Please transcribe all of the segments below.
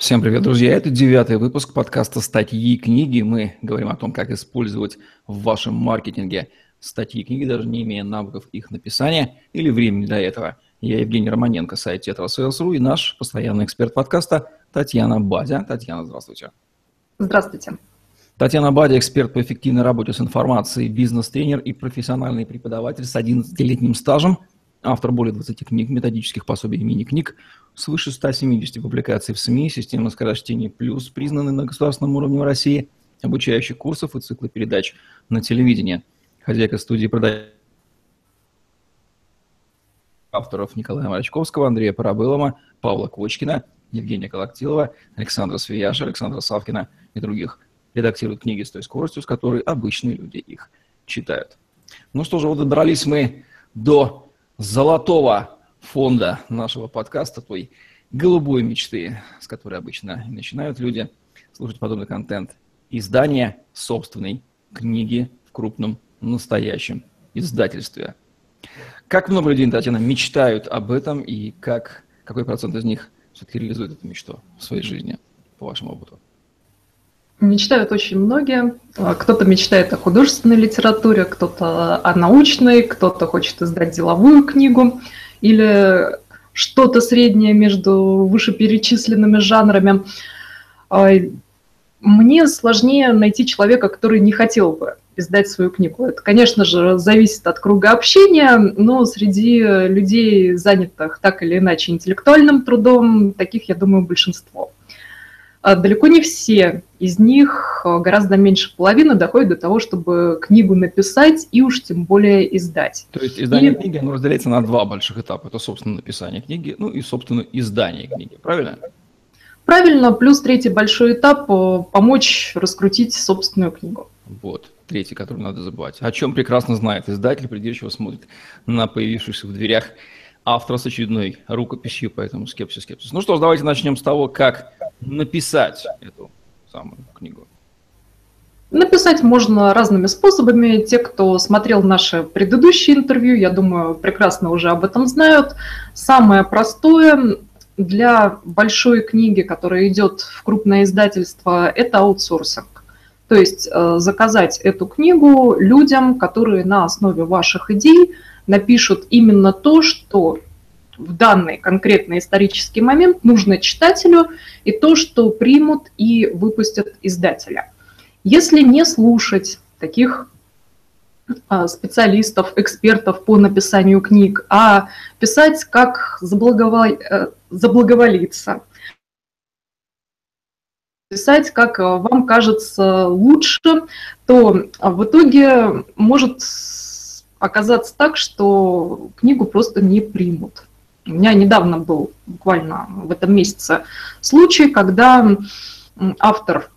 Всем привет, друзья! Это девятый выпуск подкаста «Статьи и книги». Мы говорим о том, как использовать в вашем маркетинге статьи и книги, даже не имея навыков их написания или времени для этого. Я Евгений Романенко, сайт Tetrasales.ru и наш постоянный эксперт подкаста Татьяна Бадя. Татьяна, здравствуйте. Здравствуйте. Татьяна Бадя, эксперт по эффективной работе с информацией, бизнес-тренер и профессиональный преподаватель с 11-летним стажем – автор более 20 книг, методических пособий и мини-книг, свыше 170 публикаций в СМИ, система скорочтения плюс, признанный на государственном уровне в России, обучающих курсов и циклы передач на телевидении. Хозяйка студии продает авторов Николая Марачковского, Андрея Парабылома, Павла Кочкина, Евгения Колоктилова, Александра Свияша, Александра Савкина и других. Редактирует книги с той скоростью, с которой обычные люди их читают. Ну что же, вот добрались мы до золотого фонда нашего подкаста, той голубой мечты, с которой обычно начинают люди слушать подобный контент. Издание собственной книги в крупном настоящем издательстве. Как много людей, Татьяна, мечтают об этом и как, какой процент из них все-таки реализует эту мечту в своей жизни, по вашему опыту? Мечтают очень многие. А, кто-то мечтает о художественной литературе, кто-то о научной, кто-то хочет издать деловую книгу или что-то среднее между вышеперечисленными жанрами. А, мне сложнее найти человека, который не хотел бы издать свою книгу. Это, конечно же, зависит от круга общения, но среди людей, занятых так или иначе интеллектуальным трудом, таких, я думаю, большинство. А далеко не все из них, а, гораздо меньше половины, доходят до того, чтобы книгу написать и уж тем более издать. То есть издание и... книги оно разделяется на два больших этапа. Это, собственно, написание книги, ну и, собственно, издание книги. Правильно? Правильно. Плюс третий большой этап а, – помочь раскрутить собственную книгу. Вот, третий, который надо забывать. О чем прекрасно знает издатель, придирчиво смотрит на появившихся в дверях автора с очередной рукописью, поэтому скепсис, скепсис. Ну что ж, давайте начнем с того, как написать эту самую книгу. Написать можно разными способами. Те, кто смотрел наше предыдущее интервью, я думаю, прекрасно уже об этом знают. Самое простое для большой книги, которая идет в крупное издательство, это аутсорсинг. То есть э, заказать эту книгу людям, которые на основе ваших идей напишут именно то, что в данный конкретный исторический момент нужно читателю, и то, что примут и выпустят издателя. Если не слушать таких а, специалистов, экспертов по написанию книг, а писать как заблаговол... Э, заблаговолиться, писать, как вам кажется лучше, то в итоге может оказаться так, что книгу просто не примут. У меня недавно был, буквально в этом месяце, случай, когда автор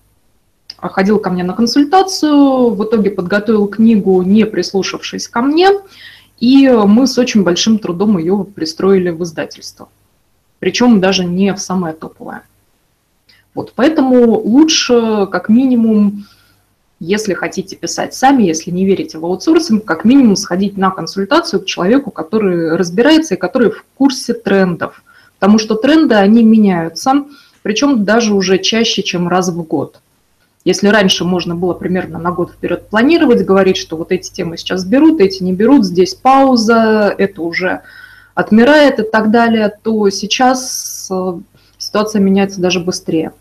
ходил ко мне на консультацию, в итоге подготовил книгу, не прислушавшись ко мне, и мы с очень большим трудом ее пристроили в издательство. Причем даже не в самое топовое. Вот, поэтому лучше как минимум если хотите писать сами, если не верите в аутсорсинг, как минимум сходить на консультацию к человеку, который разбирается и который в курсе трендов. Потому что тренды, они меняются, причем даже уже чаще, чем раз в год. Если раньше можно было примерно на год вперед планировать, говорить, что вот эти темы сейчас берут, эти не берут, здесь пауза, это уже отмирает и так далее, то сейчас э, ситуация меняется даже быстрее.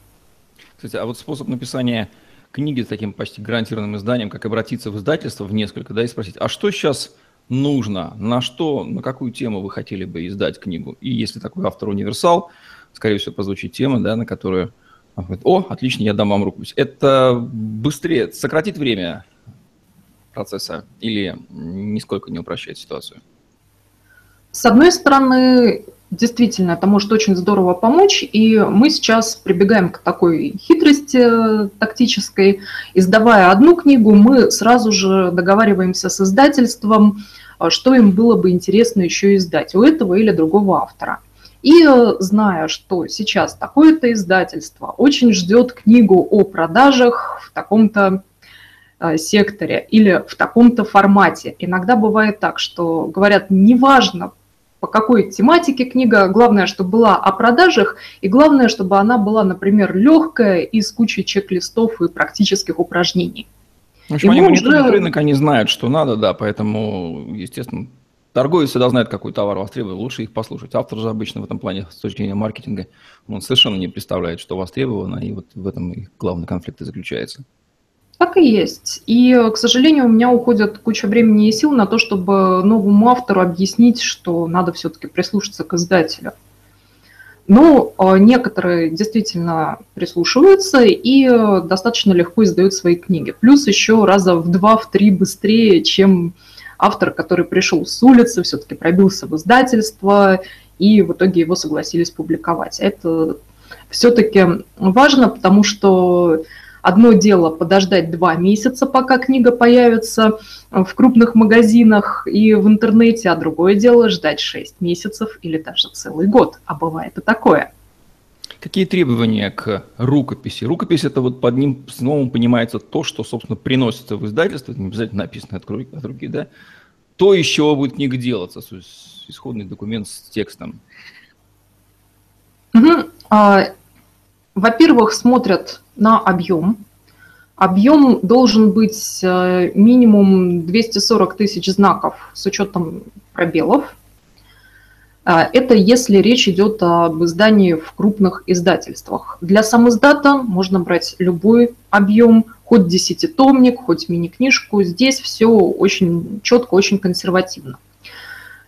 Кстати, а вот способ написания книги с таким почти гарантированным изданием, как обратиться в издательство в несколько, да, и спросить, а что сейчас нужно, на что, на какую тему вы хотели бы издать книгу? И если такой автор-универсал, скорее всего, позвучит тема, да, на которую о, отлично, я дам вам рукопись. Это быстрее сократит время процесса или нисколько не упрощает ситуацию? С одной стороны, Действительно, это может очень здорово помочь, и мы сейчас прибегаем к такой хитрости э, тактической. Издавая одну книгу, мы сразу же договариваемся с издательством, э, что им было бы интересно еще издать у этого или другого автора. И э, зная, что сейчас такое-то издательство очень ждет книгу о продажах в таком-то секторе или в таком-то формате. Иногда бывает так, что говорят, неважно, по какой тематике книга. Главное, чтобы была о продажах, и главное, чтобы она была, например, легкая и с кучей чек-листов и практических упражнений. В общем, и они уже... рынок, они знают, что надо, да, поэтому, естественно, торговец всегда знает, какой товар востребован, лучше их послушать. Автор же обычно в этом плане, с точки зрения маркетинга, он совершенно не представляет, что востребовано, и вот в этом их главный конфликт и заключается. Так и есть. И, к сожалению, у меня уходит куча времени и сил на то, чтобы новому автору объяснить, что надо все-таки прислушаться к издателю. Но ну, некоторые действительно прислушиваются и достаточно легко издают свои книги. Плюс еще раза в два, в три быстрее, чем автор, который пришел с улицы, все-таки пробился в издательство, и в итоге его согласились публиковать. Это все-таки важно, потому что Одно дело подождать два месяца, пока книга появится в крупных магазинах и в интернете, а другое дело ждать шесть месяцев или даже целый год. А бывает и такое. Какие требования к рукописи? Рукопись это вот под ним снова понимается то, что, собственно, приносится в издательство, это не обязательно написано от руки, от руки, да? То, из чего будет книга делаться, исходный документ с текстом. Угу. Во-первых, смотрят на объем. Объем должен быть э, минимум 240 тысяч знаков с учетом пробелов. Э, это если речь идет об издании в крупных издательствах. Для самоиздата можно брать любой объем, хоть десятитомник, хоть мини-книжку. Здесь все очень четко, очень консервативно.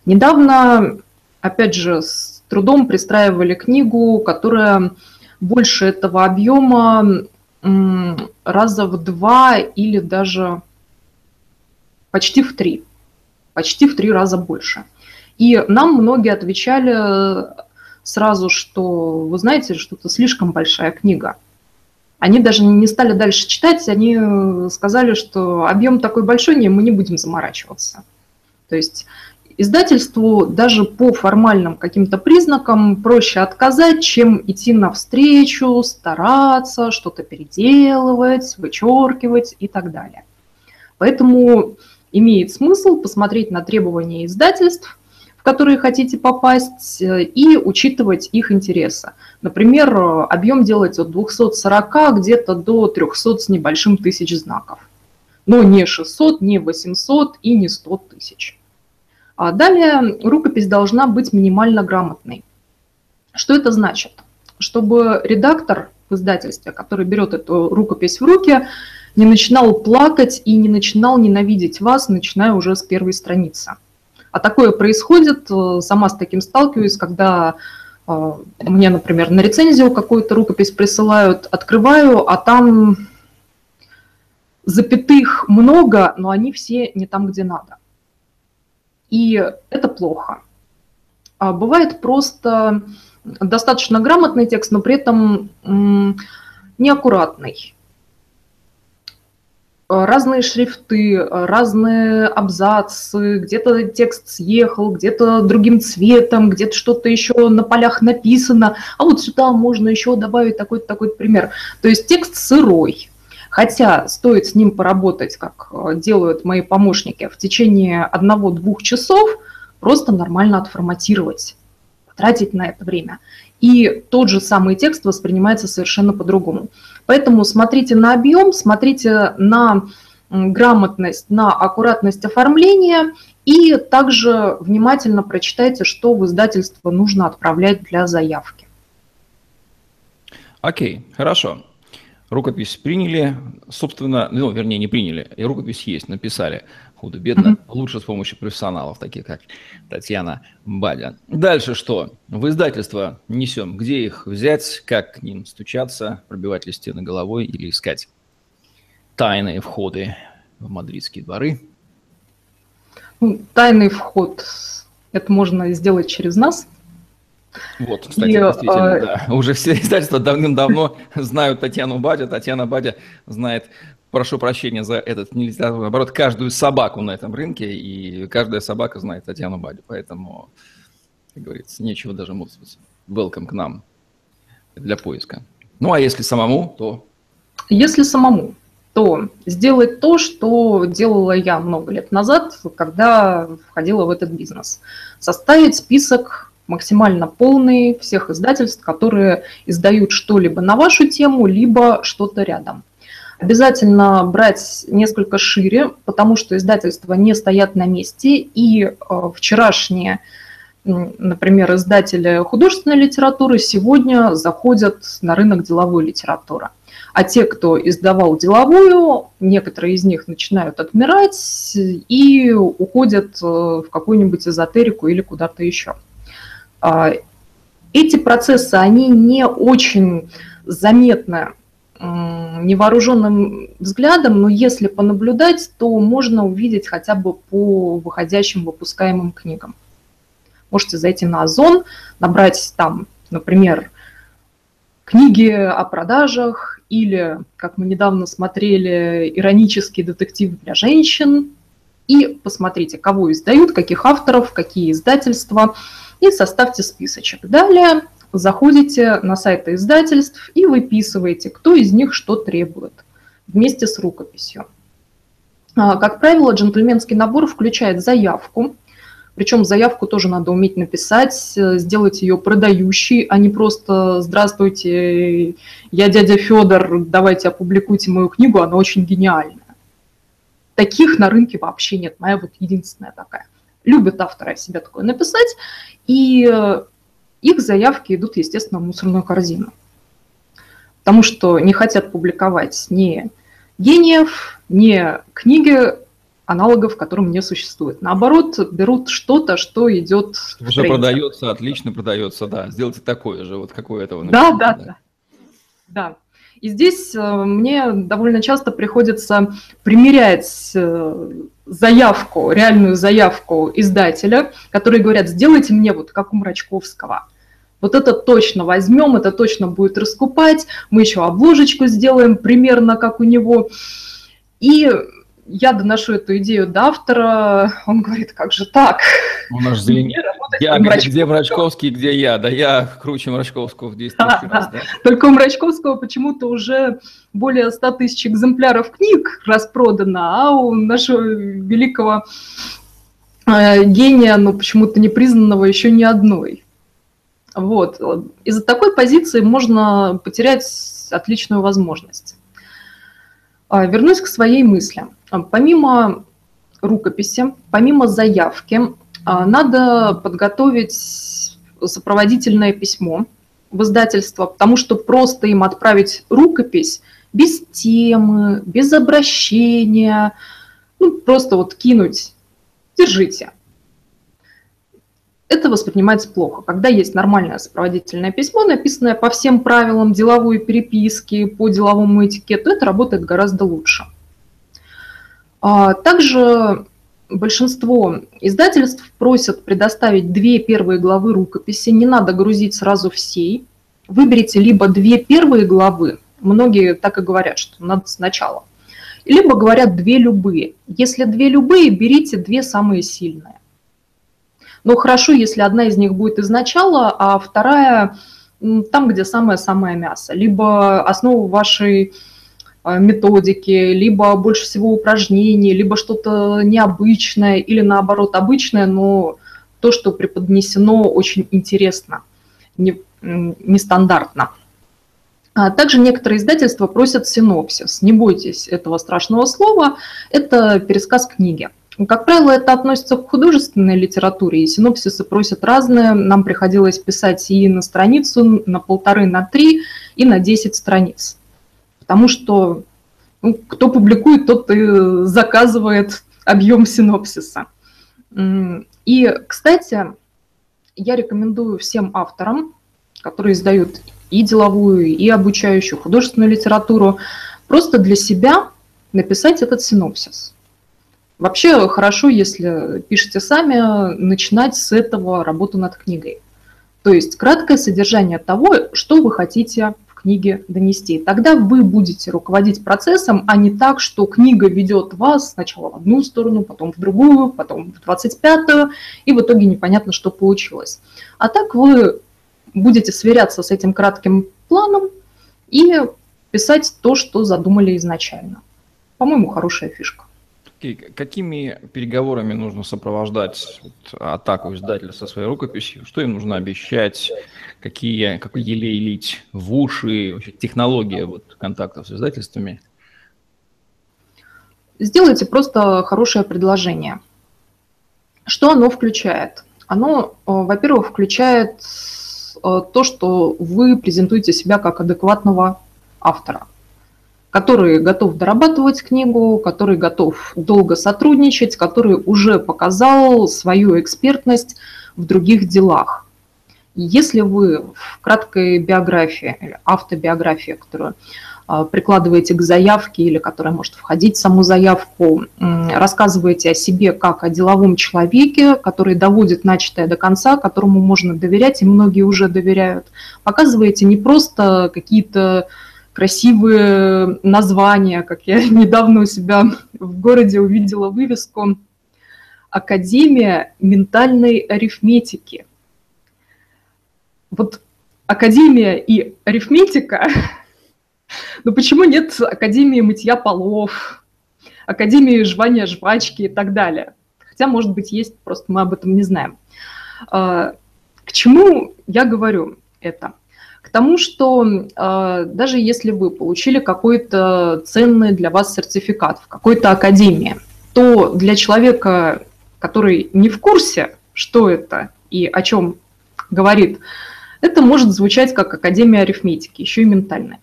Недавно, опять же, с трудом пристраивали книгу, которая больше этого объема раза в два или даже почти в три. Почти в три раза больше. И нам многие отвечали сразу, что, вы знаете, что это слишком большая книга. Они даже не стали дальше читать, они сказали, что объем такой большой, не, мы не будем заморачиваться. То есть Издательству даже по формальным каким-то признакам проще отказать, чем идти навстречу, стараться, что-то переделывать, вычеркивать и так далее. Поэтому имеет смысл посмотреть на требования издательств, в которые хотите попасть, и учитывать их интересы. Например, объем делать от 240 где-то до 300 с небольшим тысяч знаков. Но не 600, не 800 и не 100 тысяч. А далее рукопись должна быть минимально грамотной. Что это значит? Чтобы редактор в издательстве, который берет эту рукопись в руки, не начинал плакать и не начинал ненавидеть вас, начиная уже с первой страницы. А такое происходит, э, сама с таким сталкиваюсь, когда э, мне, например, на рецензию какую-то рукопись присылают, открываю, а там запятых много, но они все не там, где надо. И это плохо. А бывает просто достаточно грамотный текст, но при этом неаккуратный. Разные шрифты, разные абзацы, где-то текст съехал, где-то другим цветом, где-то что-то еще на полях написано, а вот сюда можно еще добавить такой-то такой пример. То есть текст сырой, Хотя стоит с ним поработать, как э, делают мои помощники, в течение одного-двух часов просто нормально отформатировать, потратить на это время. И тот же самый текст воспринимается совершенно по-другому. Поэтому смотрите на объем, смотрите на грамотность, на аккуратность оформления и также внимательно прочитайте, что в издательство нужно отправлять для заявки. Окей, okay, хорошо. Рукопись приняли, собственно, ну, вернее, не приняли, и рукопись есть, написали. Худо-бедно, mm-hmm. лучше с помощью профессионалов, таких как Татьяна Бадя. Дальше что? В издательство несем. Где их взять, как к ним стучаться, пробивать ли стены головой или искать тайные входы в мадридские дворы? Ну, тайный вход, это можно сделать через нас, вот, кстати, и, действительно, а... да. Уже все издательства давным-давно знают Татьяну Бадя. Татьяна Бадя знает, прошу прощения за этот нельзя, наоборот, каждую собаку на этом рынке, и каждая собака знает Татьяну Бадю. Поэтому, как говорится, нечего даже мудрствовать. Welcome к нам для поиска. Ну, а если самому, то... Если самому. то сделать то, что делала я много лет назад, когда входила в этот бизнес. Составить список максимально полный всех издательств, которые издают что-либо на вашу тему, либо что-то рядом. Обязательно брать несколько шире, потому что издательства не стоят на месте, и э, вчерашние, например, издатели художественной литературы сегодня заходят на рынок деловой литературы. А те, кто издавал деловую, некоторые из них начинают отмирать и уходят э, в какую-нибудь эзотерику или куда-то еще. А, эти процессы, они не очень заметны невооруженным взглядом, но если понаблюдать, то можно увидеть хотя бы по выходящим выпускаемым книгам. Можете зайти на Озон, набрать там, например, книги о продажах или, как мы недавно смотрели, иронический детектив для женщин, и посмотрите, кого издают, каких авторов, какие издательства, и составьте списочек. Далее заходите на сайты издательств и выписываете, кто из них что требует вместе с рукописью. А, как правило, джентльменский набор включает заявку, причем заявку тоже надо уметь написать, э, сделать ее продающей, а не просто «Здравствуйте, я дядя Федор, давайте опубликуйте мою книгу, она очень гениальная». Таких на рынке вообще нет, моя вот единственная такая. Любят авторы себе такое написать, и э, их заявки идут, естественно, в мусорную корзину. Потому что не хотят публиковать ни гениев, ни книги, аналогов, которым не существует. Наоборот, берут что-то, что идет... Уже продается, отлично продается, да. Сделайте такое же, вот какое этого. Да, да, да, да. Да. И здесь э, мне довольно часто приходится примерять э, заявку, реальную заявку издателя, которые говорят, сделайте мне вот как у Мрачковского. Вот это точно возьмем, это точно будет раскупать, мы еще обложечку сделаем примерно как у него. И я доношу эту идею до автора, он говорит, как же так? У нас же я, где, где Мрачковский, где я? Да я круче Мрачковского в 10 да, раз. Да. Только у Мрачковского почему-то уже более 100 тысяч экземпляров книг распродано, а у нашего великого э, гения, ну, почему-то не признанного еще ни одной. Вот. Из-за такой позиции можно потерять отличную возможность. А, вернусь к своей мысли. А, помимо рукописи, помимо заявки, а, надо подготовить сопроводительное письмо в издательство, потому что просто им отправить рукопись без темы, без обращения, ну, просто вот кинуть, держите. Это воспринимается плохо. Когда есть нормальное сопроводительное письмо, написанное по всем правилам деловой переписки, по деловому этикету, это работает гораздо лучше. А, также большинство издательств просят предоставить две первые главы рукописи, не надо грузить сразу всей. Выберите либо две первые главы, многие так и говорят, что надо сначала, либо говорят две любые. Если две любые, берите две самые сильные. Но хорошо, если одна из них будет изначала, а вторая там, где самое-самое мясо. Либо основу вашей а, методики, либо больше всего упражнений, либо что-то необычное или наоборот обычное, но то, что преподнесено очень интересно, не, нестандартно. А также некоторые издательства просят синопсис. Не бойтесь этого страшного слова, это пересказ книги. Как правило, это относится к художественной литературе, и синопсисы просят разные. Нам приходилось писать и на страницу, на полторы, на три, и на десять страниц потому что ну, кто публикует, тот и заказывает объем синопсиса. И, кстати, я рекомендую всем авторам, которые издают и деловую, и обучающую художественную литературу, просто для себя написать этот синопсис. Вообще хорошо, если пишете сами, начинать с этого работу над книгой. То есть краткое содержание того, что вы хотите книге донести. Тогда вы будете руководить процессом, а не так, что книга ведет вас сначала в одну сторону, потом в другую, потом в 25-ю, и в итоге непонятно, что получилось. А так вы будете сверяться с этим кратким планом и писать то, что задумали изначально. по-моему, хорошая фишка. Какими переговорами нужно сопровождать атаку издателя со своей рукописью? Что им нужно обещать? Какие, какой елей лить в уши? Вообще технология вот, контактов с издательствами? Сделайте просто хорошее предложение. Что оно включает? Оно, э, во-первых, включает э, то, что вы презентуете себя как адекватного автора – который готов дорабатывать книгу, который готов долго сотрудничать, который уже показал свою экспертность в других делах. Если вы в краткой биографии или автобиографии, которую а, прикладываете к заявке или которая может входить в саму заявку, рассказываете о себе как о деловом человеке, который доводит начатое до конца, которому можно доверять, и многие уже доверяют. Показываете не просто какие-то красивые названия, как я недавно у себя в городе увидела вывеску «Академия ментальной арифметики». Вот Академия и арифметика, но почему нет Академии мытья полов, Академии жвания жвачки и так далее? Хотя, может быть, есть, просто мы об этом не знаем. А, к чему я говорю это? К тому, что э, даже если вы получили какой-то ценный для вас сертификат в какой-то академии, то для человека, который не в курсе, что это и о чем говорит, это может звучать как Академия арифметики, еще и ментальная.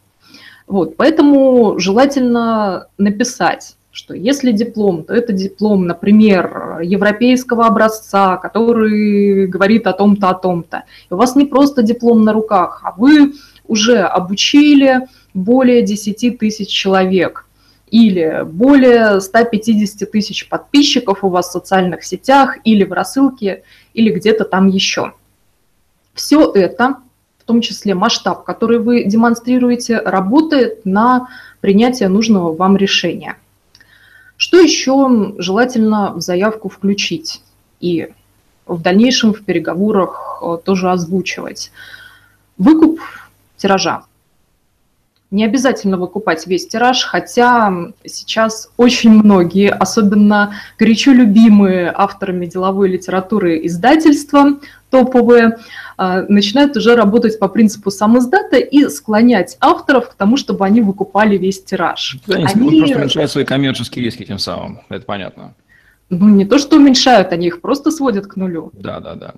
Вот, поэтому желательно написать что если диплом, то это диплом, например, европейского образца, который говорит о том-то, о том-то. У вас не просто диплом на руках, а вы уже обучили более 10 тысяч человек или более 150 тысяч подписчиков у вас в социальных сетях или в рассылке, или где-то там еще. Все это, в том числе масштаб, который вы демонстрируете, работает на принятие нужного вам решения. Что еще желательно в заявку включить и в дальнейшем в переговорах э, тоже озвучивать? Выкуп тиража. Не обязательно выкупать весь тираж, хотя сейчас очень многие, особенно горячо любимые авторами деловой литературы издательства, топовые, а, начинают уже работать по принципу самоздата и склонять авторов к тому, чтобы они выкупали весь тираж. Да, они, они просто уменьшают свои коммерческие риски тем самым, это понятно. Ну, не то, что уменьшают, они их просто сводят к нулю. Да, да, да.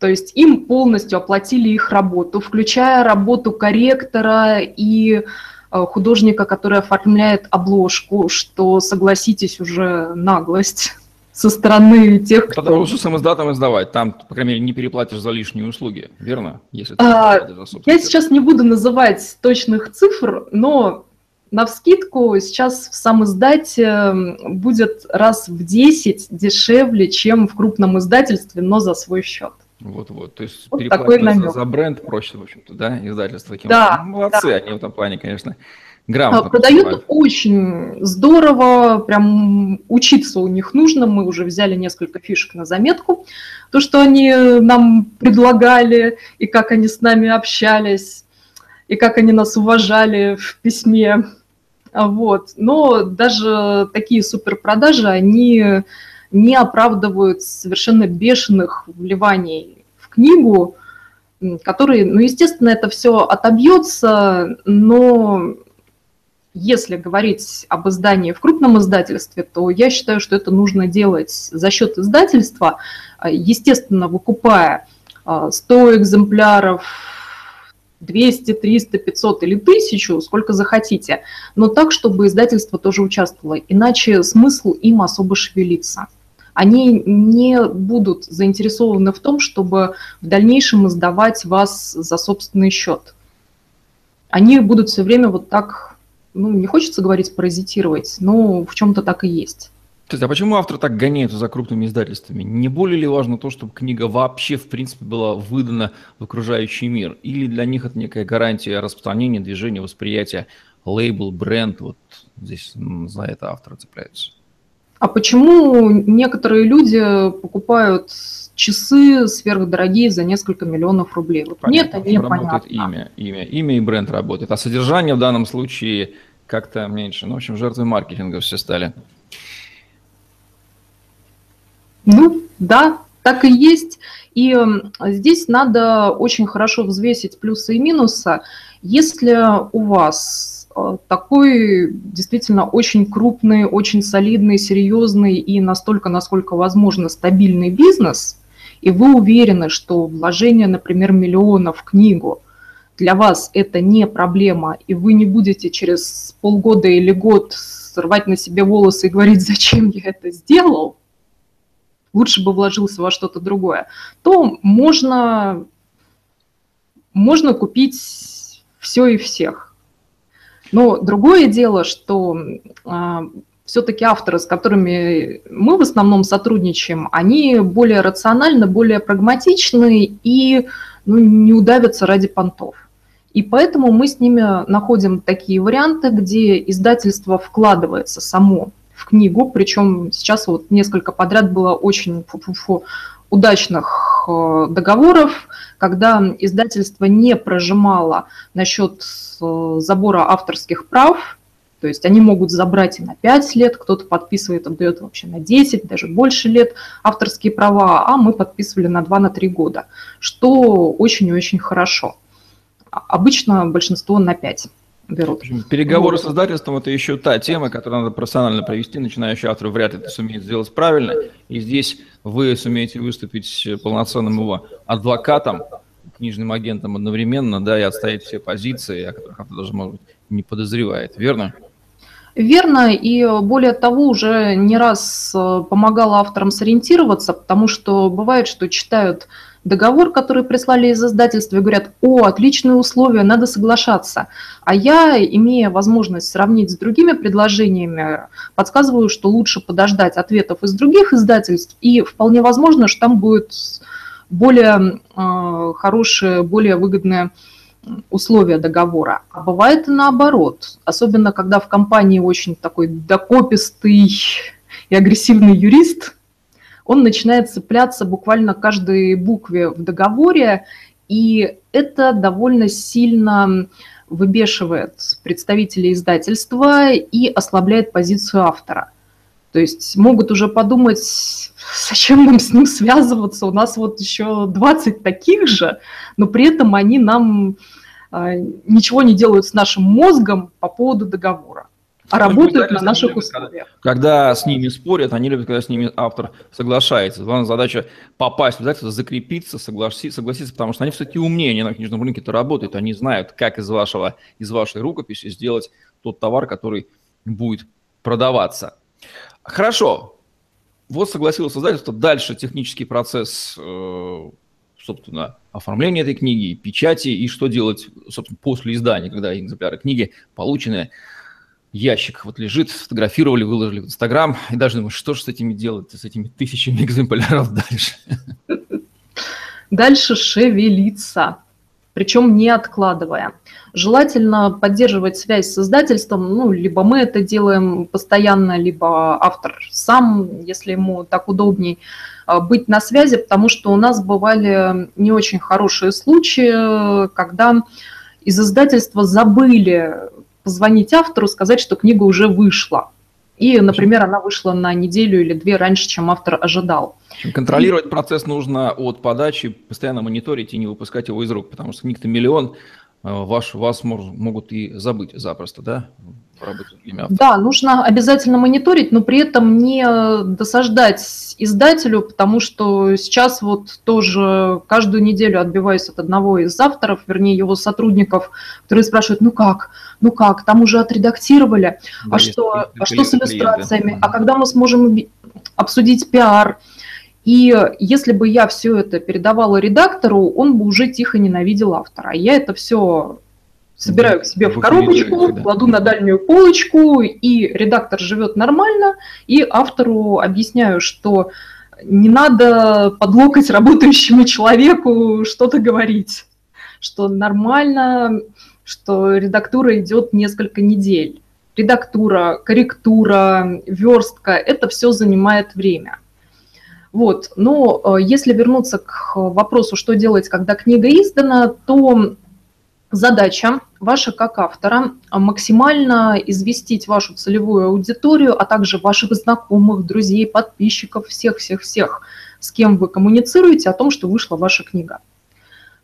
То есть им полностью оплатили их работу, включая работу корректора и а, художника, который оформляет обложку, что, согласитесь, уже наглость со стороны тех, кто... Тогда лучше самоздатом издавать, там, по крайней мере, не переплатишь за лишние услуги, верно? Если а, я сейчас не буду называть точных цифр, но на вскидку сейчас в сам издате будет раз в 10 дешевле, чем в крупном издательстве, но за свой счет. Вот-вот, то есть вот переплатить за, бренд проще, в общем-то, да, издательство. Таким да, ну, молодцы да. они в этом плане, конечно грамотно. А, продают поступают. очень здорово, прям учиться у них нужно. Мы уже взяли несколько фишек на заметку. То, что они нам предлагали, и как они с нами общались, и как они нас уважали в письме. Вот. Но даже такие суперпродажи, они не оправдывают совершенно бешеных вливаний в книгу, которые, ну, естественно, это все отобьется, но если говорить об издании в крупном издательстве, то я считаю, что это нужно делать за счет издательства, а, естественно, выкупая 100 а, экземпляров, 200, 300, 500 или 1000, сколько захотите, но так, чтобы издательство тоже участвовало, иначе смысл им особо шевелиться. Они не будут заинтересованы в том, чтобы в дальнейшем издавать вас за собственный счет. Они будут все время вот так ну, не хочется говорить паразитировать, но в чем-то так и есть. Кстати, а почему автор так гоняется за крупными издательствами? Не более ли важно то, чтобы книга вообще, в принципе, была выдана в окружающий мир? Или для них это некая гарантия распространения, движения, восприятия, лейбл, бренд? Вот здесь за это авторы цепляются. А почему некоторые люди покупают часы сверхдорогие за несколько миллионов рублей. Вот понятно, мне это непонятно. Имя, имя, имя и бренд работает. А содержание в данном случае как-то меньше. Ну, в общем, жертвы маркетинга все стали. Ну, да, так и есть. И здесь надо очень хорошо взвесить плюсы и минусы. Если у вас такой действительно очень крупный, очень солидный, серьезный и настолько, насколько возможно, стабильный бизнес, и вы уверены, что вложение, например, миллиона в книгу для вас это не проблема, и вы не будете через полгода или год срывать на себе волосы и говорить, зачем я это сделал, лучше бы вложился во что-то другое, то можно, можно купить все и всех. Но другое дело, что а, все-таки авторы, с которыми мы в основном сотрудничаем, они более рациональны, более прагматичны и ну, не удавятся ради понтов. И поэтому мы с ними находим такие варианты, где издательство вкладывается само в книгу, причем сейчас вот несколько подряд было очень фу -фу -фу, удачных э, договоров, когда издательство не прожимало насчет э, забора авторских прав, то есть они могут забрать и на 5 лет, кто-то подписывает, отдает вообще на 10, даже больше лет авторские права, а мы подписывали на 2-3 на года, что очень и очень хорошо. Обычно большинство на 5 берут. Переговоры вот. с издательством – это еще та тема, которую надо профессионально провести. Начинающий автор вряд ли это сумеет сделать правильно. И здесь вы сумеете выступить полноценным его адвокатом, книжным агентом одновременно, да, и отстоять все позиции, о которых автор даже, может быть, не подозревает. Верно? Верно, и более того, уже не раз э, помогала авторам сориентироваться, потому что бывает, что читают договор, который прислали из издательства, и говорят, о, отличные условия, надо соглашаться. А я, имея возможность сравнить с другими предложениями, подсказываю, что лучше подождать ответов из других издательств, и вполне возможно, что там будет более э, хорошие, более выгодные условия договора. А бывает и наоборот, особенно когда в компании очень такой докопистый и агрессивный юрист – он начинает цепляться буквально каждой букве в договоре, и это довольно сильно выбешивает представителей издательства и ослабляет позицию автора. То есть могут уже подумать, зачем нам с ним связываться, у нас вот еще 20 таких же, но при этом они нам а, ничего не делают с нашим мозгом по поводу договора а работают на наших условиях. Когда, с ними спорят, они любят, когда с ними автор соглашается. Главная задача попасть в издательство, закрепиться, согласиться, согласиться, потому что они все-таки умнее, они на книжном рынке-то работают, они знают, как из, вашего, из вашей рукописи сделать тот товар, который будет продаваться. Хорошо, вот согласилось издательство, дальше технический процесс, э, собственно, оформления этой книги, печати и что делать, собственно, после издания, когда экземпляры книги получены ящик вот лежит, сфотографировали, выложили в Инстаграм, и даже думаю, что же с этими делать, с этими тысячами экземпляров дальше? Дальше шевелиться, причем не откладывая. Желательно поддерживать связь с издательством, ну, либо мы это делаем постоянно, либо автор сам, если ему так удобней, а, быть на связи, потому что у нас бывали не очень хорошие случаи, когда из издательства забыли позвонить автору, сказать, что книга уже вышла. И, например, она вышла на неделю или две раньше, чем автор ожидал. Контролировать и... процесс нужно от подачи, постоянно мониторить и не выпускать его из рук, потому что книг-то миллион, ваш, вас могут и забыть запросто, да? Да, нужно обязательно мониторить, но при этом не досаждать издателю, потому что сейчас вот тоже каждую неделю отбиваюсь от одного из авторов, вернее его сотрудников, которые спрашивают, ну как, ну как, там уже отредактировали, да, а что, а что с иллюстрациями, а когда мы сможем обсудить пиар, и если бы я все это передавала редактору, он бы уже тихо ненавидел автора. Я это все собираю к себе в коробочку, кладу на дальнюю полочку, и редактор живет нормально, и автору объясняю, что не надо под локоть работающему человеку что-то говорить, что нормально, что редактура идет несколько недель. Редактура, корректура, верстка – это все занимает время. Вот. Но э, если вернуться к вопросу, что делать, когда книга издана, то задача ваша как автора максимально известить вашу целевую аудиторию, а также ваших знакомых, друзей, подписчиков, всех-всех-всех, с кем вы коммуницируете о том, что вышла ваша книга.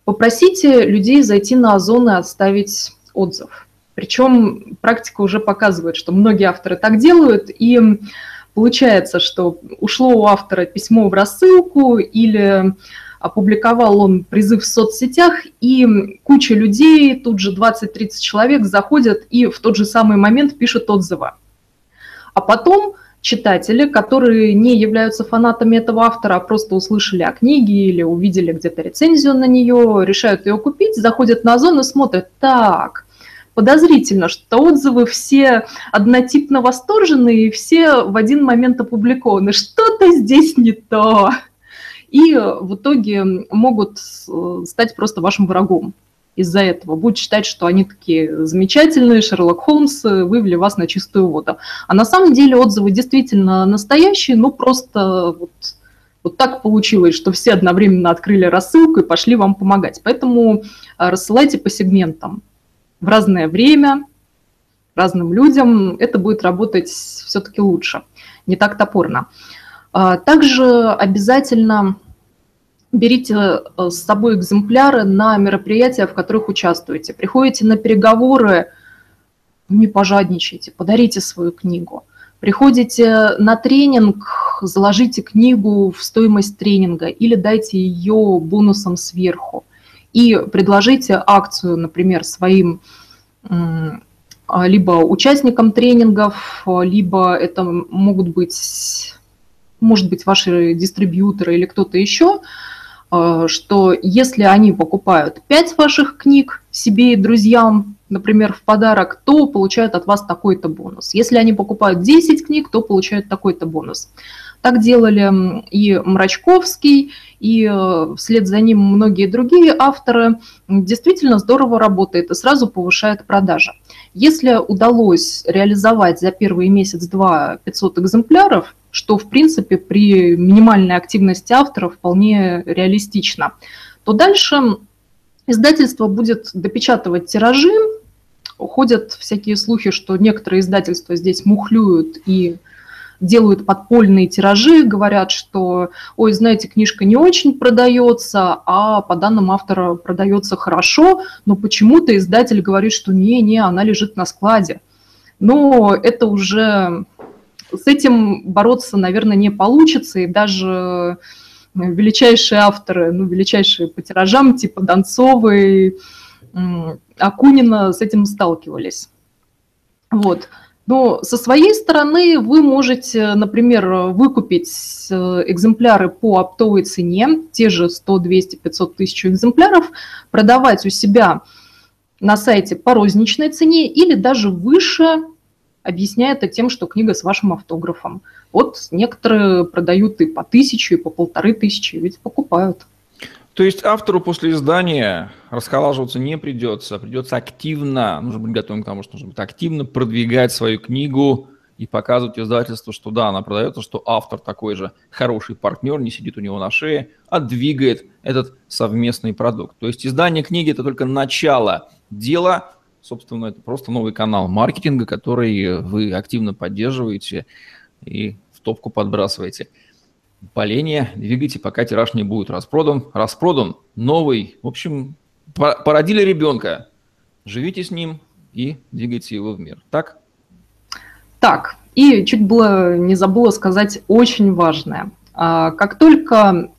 Попросите людей зайти на Озон и оставить отзыв. Причем практика уже показывает, что многие авторы так делают, и получается, что ушло у автора письмо в рассылку или опубликовал он призыв в соцсетях, и куча людей, тут же 20-30 человек заходят и в тот же самый момент пишут отзывы. А потом читатели, которые не являются фанатами этого автора, а просто услышали о книге или увидели где-то рецензию на нее, решают ее купить, заходят на Озон и смотрят, так, подозрительно, что отзывы все однотипно восторженные все в один момент опубликованы. Что-то здесь не то. И в итоге могут э, стать просто вашим врагом из-за этого, будут считать, что они такие замечательные, Шерлок Холмс, вывели вас на чистую воду. А на самом деле отзывы действительно настоящие, но просто вот, вот так получилось, что все одновременно открыли рассылку и пошли вам помогать. Поэтому э, рассылайте по сегментам в разное время, разным людям. Это будет работать все-таки лучше, не так топорно. А, также обязательно берите э, с собой экземпляры на мероприятия, в которых участвуете. Приходите на переговоры, не пожадничайте, подарите свою книгу. Приходите на тренинг, заложите книгу в стоимость тренинга или дайте ее бонусом сверху. И предложите акцию, например, своим либо участникам тренингов, либо это могут быть, может быть, ваши дистрибьюторы или кто-то еще – Э, что если они покупают 5 ваших книг себе и друзьям, например, в подарок, то получают от вас такой-то бонус. Если они покупают 10 книг, то получают такой-то бонус. Так делали и Мрачковский, и э, вслед за ним многие другие авторы. Действительно здорово работает и сразу повышает продажи. Если удалось реализовать за первый месяц-два 500 экземпляров, что, в принципе, при минимальной активности автора вполне реалистично, то дальше издательство будет допечатывать тиражи. Ходят всякие слухи, что некоторые издательства здесь мухлюют и делают подпольные тиражи, говорят, что, ой, знаете, книжка не очень продается, а по данным автора продается хорошо, но почему-то издатель говорит, что не-не, она лежит на складе. Но это уже с этим бороться, наверное, не получится, и даже величайшие авторы, ну, величайшие по тиражам, типа Донцовой, Акунина с этим сталкивались. Вот. Но со своей стороны вы можете, например, выкупить э, экземпляры по оптовой цене, те же 100, 200, 500 тысяч экземпляров, продавать у себя на сайте по розничной цене или даже выше объясняя это тем, что книга с вашим автографом. Вот некоторые продают и по тысячу, и по полторы тысячи, ведь покупают. То есть автору после издания расхолаживаться не придется, придется активно, нужно быть готовым к тому, что нужно быть активно продвигать свою книгу и показывать издательству, что да, она продается, что автор такой же хороший партнер, не сидит у него на шее, а двигает этот совместный продукт. То есть издание книги – это только начало дела, собственно, это просто новый канал маркетинга, который вы активно поддерживаете и в топку подбрасываете. Поление двигайте, пока тираж не будет распродан. Распродан новый. В общем, породили ребенка. Живите с ним и двигайте его в мир. Так? Так. И чуть было не забыла сказать очень важное. А, как только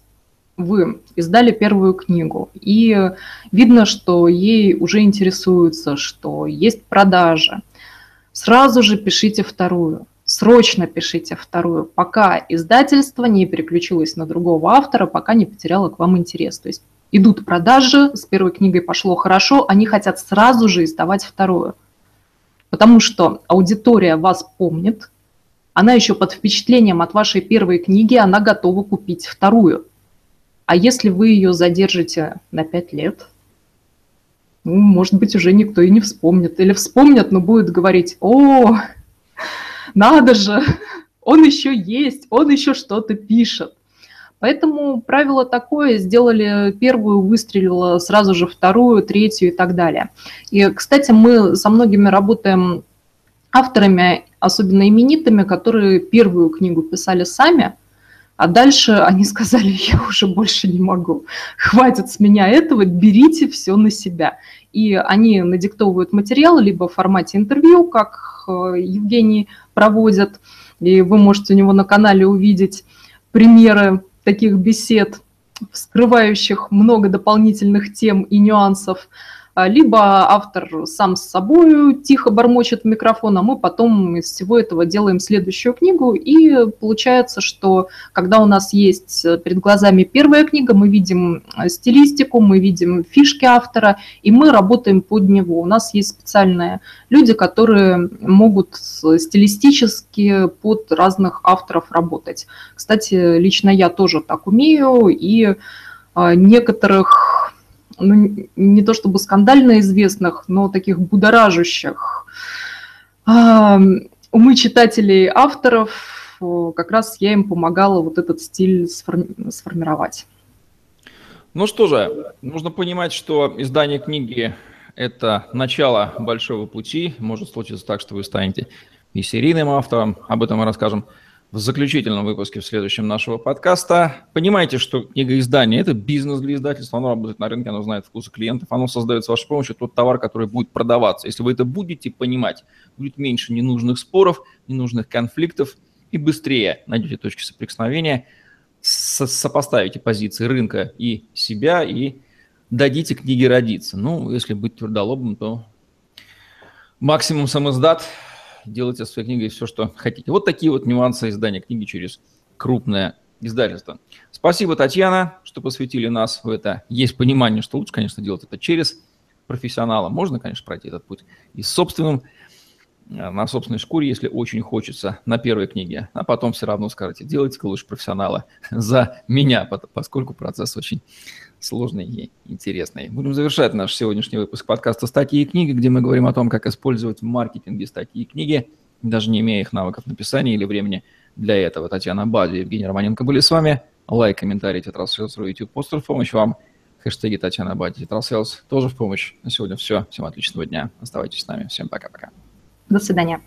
вы издали первую книгу, и видно, что ей уже интересуются, что есть продажи, сразу же пишите вторую. Срочно пишите вторую, пока издательство не переключилось на другого автора, пока не потеряло к вам интерес. То есть идут продажи, с первой книгой пошло хорошо, они хотят сразу же издавать вторую. Потому что аудитория вас помнит, она еще под впечатлением от вашей первой книги, она готова купить вторую. А если вы ее задержите на 5 лет, ну, может быть, уже никто и не вспомнит. Или вспомнят, но будет говорить, о, надо же, он еще есть, он еще что-то пишет. Поэтому правило такое, сделали первую, выстрелила сразу же вторую, третью и так далее. И, кстати, мы со многими работаем авторами, особенно именитыми, которые первую книгу писали сами, а дальше они сказали, я уже больше не могу, хватит с меня этого, берите все на себя. И они надиктовывают материал либо в формате интервью, как э, Евгений проводит, и вы можете у него на канале увидеть примеры таких бесед, вскрывающих много дополнительных тем и нюансов, либо автор сам с собой тихо бормочет в микрофон, а мы потом из всего этого делаем следующую книгу, и получается, что когда у нас есть перед глазами первая книга, мы видим стилистику, мы видим фишки автора, и мы работаем под него. У нас есть специальные люди, которые могут стилистически под разных авторов работать. Кстати, лично я тоже так умею, и а, некоторых ну, не то чтобы скандально известных, но таких будоражащих умы читателей авторов, как раз я им помогала вот этот стиль сформи- сформировать. Ну что же, нужно понимать, что издание книги – это начало большого пути. Может случиться так, что вы станете и серийным автором, об этом мы расскажем в заключительном выпуске в следующем нашего подкаста. Понимаете, что книгоиздание – это бизнес для издательства, оно работает на рынке, оно знает вкусы клиентов, оно создает с вашей помощью тот товар, который будет продаваться. Если вы это будете понимать, будет меньше ненужных споров, ненужных конфликтов и быстрее найдете точки соприкосновения, сопоставите позиции рынка и себя и дадите книге родиться. Ну, если быть твердолобым, то максимум самоздат – делайте со своей книгой все, что хотите. Вот такие вот нюансы издания книги через крупное издательство. Спасибо, Татьяна, что посвятили нас в это. Есть понимание, что лучше, конечно, делать это через профессионала. Можно, конечно, пройти этот путь и с собственным, э, на собственной шкуре, если очень хочется, на первой книге. А потом все равно скажете, делайте-ка лучше профессионала за меня, поскольку процесс очень сложный и интересный. Будем завершать наш сегодняшний выпуск подкаста «Статьи и книги», где мы говорим о том, как использовать в маркетинге статьи и книги, даже не имея их навыков написания или времени для этого. Татьяна Бади и Евгений Романенко были с вами. Лайк, комментарий, Тетрасселс, YouTube, постер в помощь вам. Хэштеги Татьяна Бади, Тетрасселс тоже в помощь. На сегодня все. Всем отличного дня. Оставайтесь с нами. Всем пока-пока. До свидания.